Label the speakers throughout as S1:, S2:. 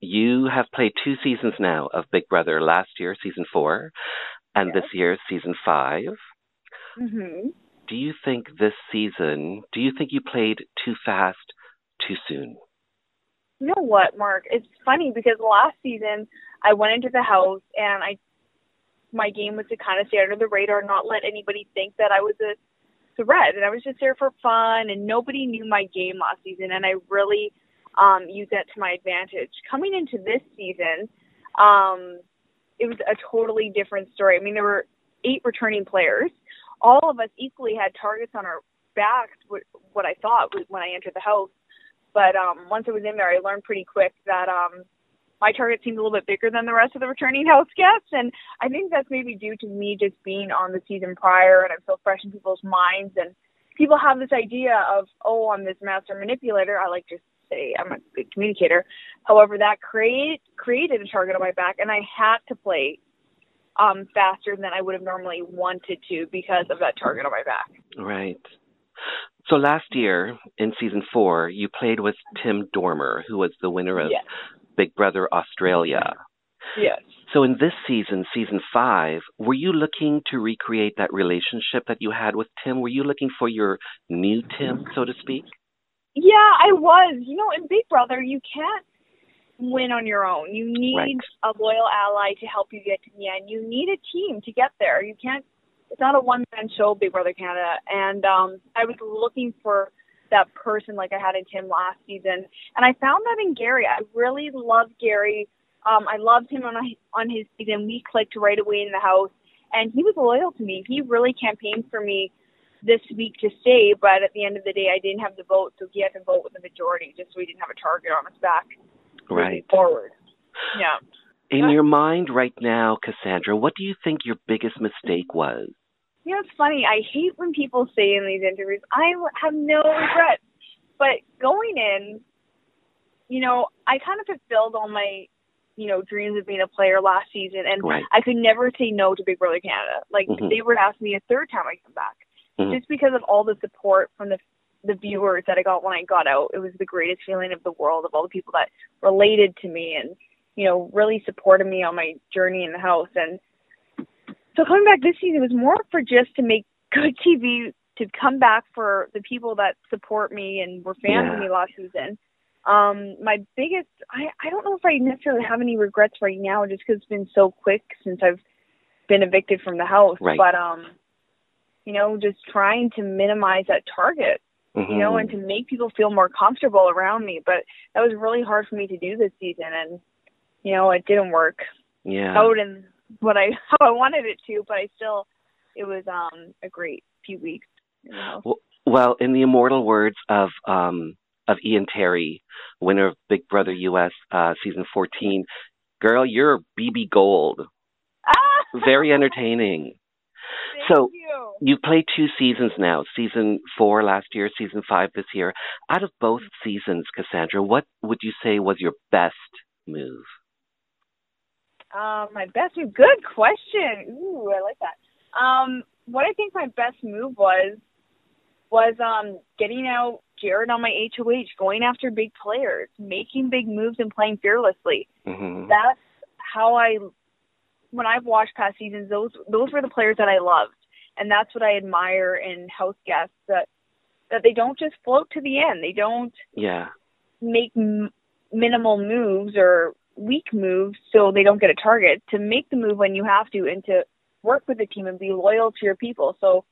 S1: You have played two seasons now of Big Brother. Last year, season four, and
S2: Yes.
S1: this year, season 5
S2: hmm
S1: Do you think this season? Do you think you played too fast, too soon?
S2: You know what, Mark? It's funny because last season I went into the house and I my game was to kind of stay under the radar, not let anybody think that I was a threat, and I was just there for fun, and nobody knew my game last season, and I really um, used that to my advantage. Coming into this season, um, it was a totally different story. I mean, there were eight returning players. All of us equally had targets on our backs. What, I thought when I entered the house, but um, once I was in there, I learned pretty quick that um, my target seemed a little bit bigger than the rest of the returning house guests, and I think that's maybe due to me just being on the season prior, and I'm so fresh in people's minds, and people have this idea of, oh, I'm this master manipulator. I like to say I'm a good communicator. However, that create created a target on my back, and I had to play um, faster than I would have normally wanted to because of that target on my back.
S1: Right. So last year in season four, you played with Tim Dormer, who was the winner of
S2: Yes.
S1: Big Brother Australia.
S2: Yes.
S1: So in this season, season five, were you looking to recreate that relationship that you had with Tim? Were you looking for your new Tim, so to speak?
S2: Yeah, I was. You know, in Big Brother, you can't win on your own. You need
S1: Right.
S2: a loyal ally to help you get to the end. You need a team to get there. You can't. It's not a one man show, Big Brother Canada. And um, I was looking for that person like I had in Tim last season, and I found that in Gary. I really loved Gary. Um, I loved him on on his season. We clicked right away in the house, and he was loyal to me. He really campaigned for me this week to stay, but at the end of the day, I didn't have the vote, so he had to vote with the majority, just so we didn't have a target on his back
S1: Right.
S2: forward. Yeah.
S1: In your mind right now, Cassandra, what do you think your biggest mistake was?
S2: You know, it's funny. I hate when people say in these interviews, I have no regrets. But going in, you know, I kind of fulfilled all my, you know, dreams of being a player last season, and
S1: Right.
S2: I could never say no to Big Brother Canada. Like
S1: Mhm.
S2: they would ask me a third time I come back,
S1: Mhm.
S2: just because of all the support from the the viewers that I got when I got out. It was the greatest feeling of the world of all the people that related to me and you know really supported me on my journey in the house. And so coming back this season was more for just to make good TV to come back for the people that support me and were fans
S1: Yeah.
S2: of me last season. Um, my biggest, I, I don't know if I necessarily have any regrets right now, just because it's been so quick since I've been evicted from the house.
S1: Right.
S2: But um, you know, just trying to minimize that target, you know, and to make people feel more comfortable around me. But that was really hard for me to do this season, and you know, it didn't work
S1: yeah.
S2: out in what I how I wanted it to. But I still, it was um a great few weeks. the house.
S1: Well, well, in the immortal words of um, of Ian Terry, winner of Big Brother US uh, season 14, girl, you're BB Gold.
S2: Ah!
S1: Very entertaining.
S2: Thank
S1: so-
S2: you.
S1: You've played two seasons now, season four last year, season five this year. Out of both seasons, Cassandra, what would you say was your best move?
S2: Um, my best move. Good question. Ooh, I like that. Um, what I think my best move was was um getting out Jared on my HOH, going after big players, making big moves, and playing fearlessly.
S1: hmm
S2: That's how I. When I've watched past seasons, those those were the players that I loved, and that's what I admire in house guests that that they don't just float to the end. They don't
S1: Yeah.
S2: make m- minimal moves or weak moves so they don't get a target to make the move when you have to and to work with the team and be loyal to your people. So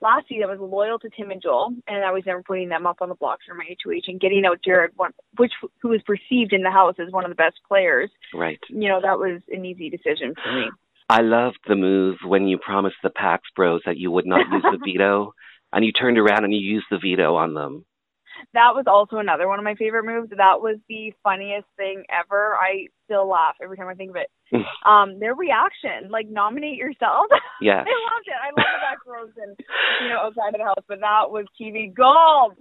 S2: last season I was loyal to Tim and Joel and I was never putting them up on the blocks for my HOH and getting out Jared one which who was perceived in the house as one of the best players.
S1: Right.
S2: You know, that was an easy decision for me.
S1: I loved the move when you promised the Pax Bros that you would not use the veto, and you turned around and you used the veto on them.
S2: That was also another one of my favorite moves. That was the funniest thing ever. I still laugh every time I think of it. um, their reaction, like nominate yourself.
S1: Yeah.
S2: I loved it. I love the back rows and you know outside of the house, but that was TV gold.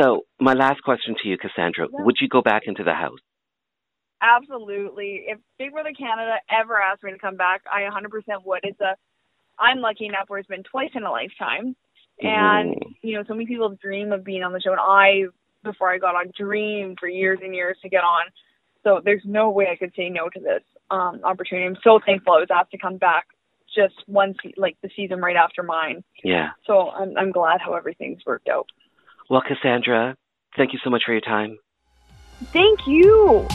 S1: So, my last question to you, Cassandra, would you go back into the house?
S2: Absolutely. If Big Brother Canada ever asked me to come back, I 100% would. It's a, I'm lucky enough where it's been twice in a lifetime, and
S1: Mhm.
S2: you know, so many people dream of being on the show, and I before I got on, dreamed for years and years to get on. So there's no way I could say no to this um, opportunity. I'm so thankful I was asked to come back just one se- like the season right after mine.
S1: Yeah.
S2: So I'm I'm glad how everything's worked out.
S1: Well, Cassandra, thank you so much for your time.
S2: Thank you.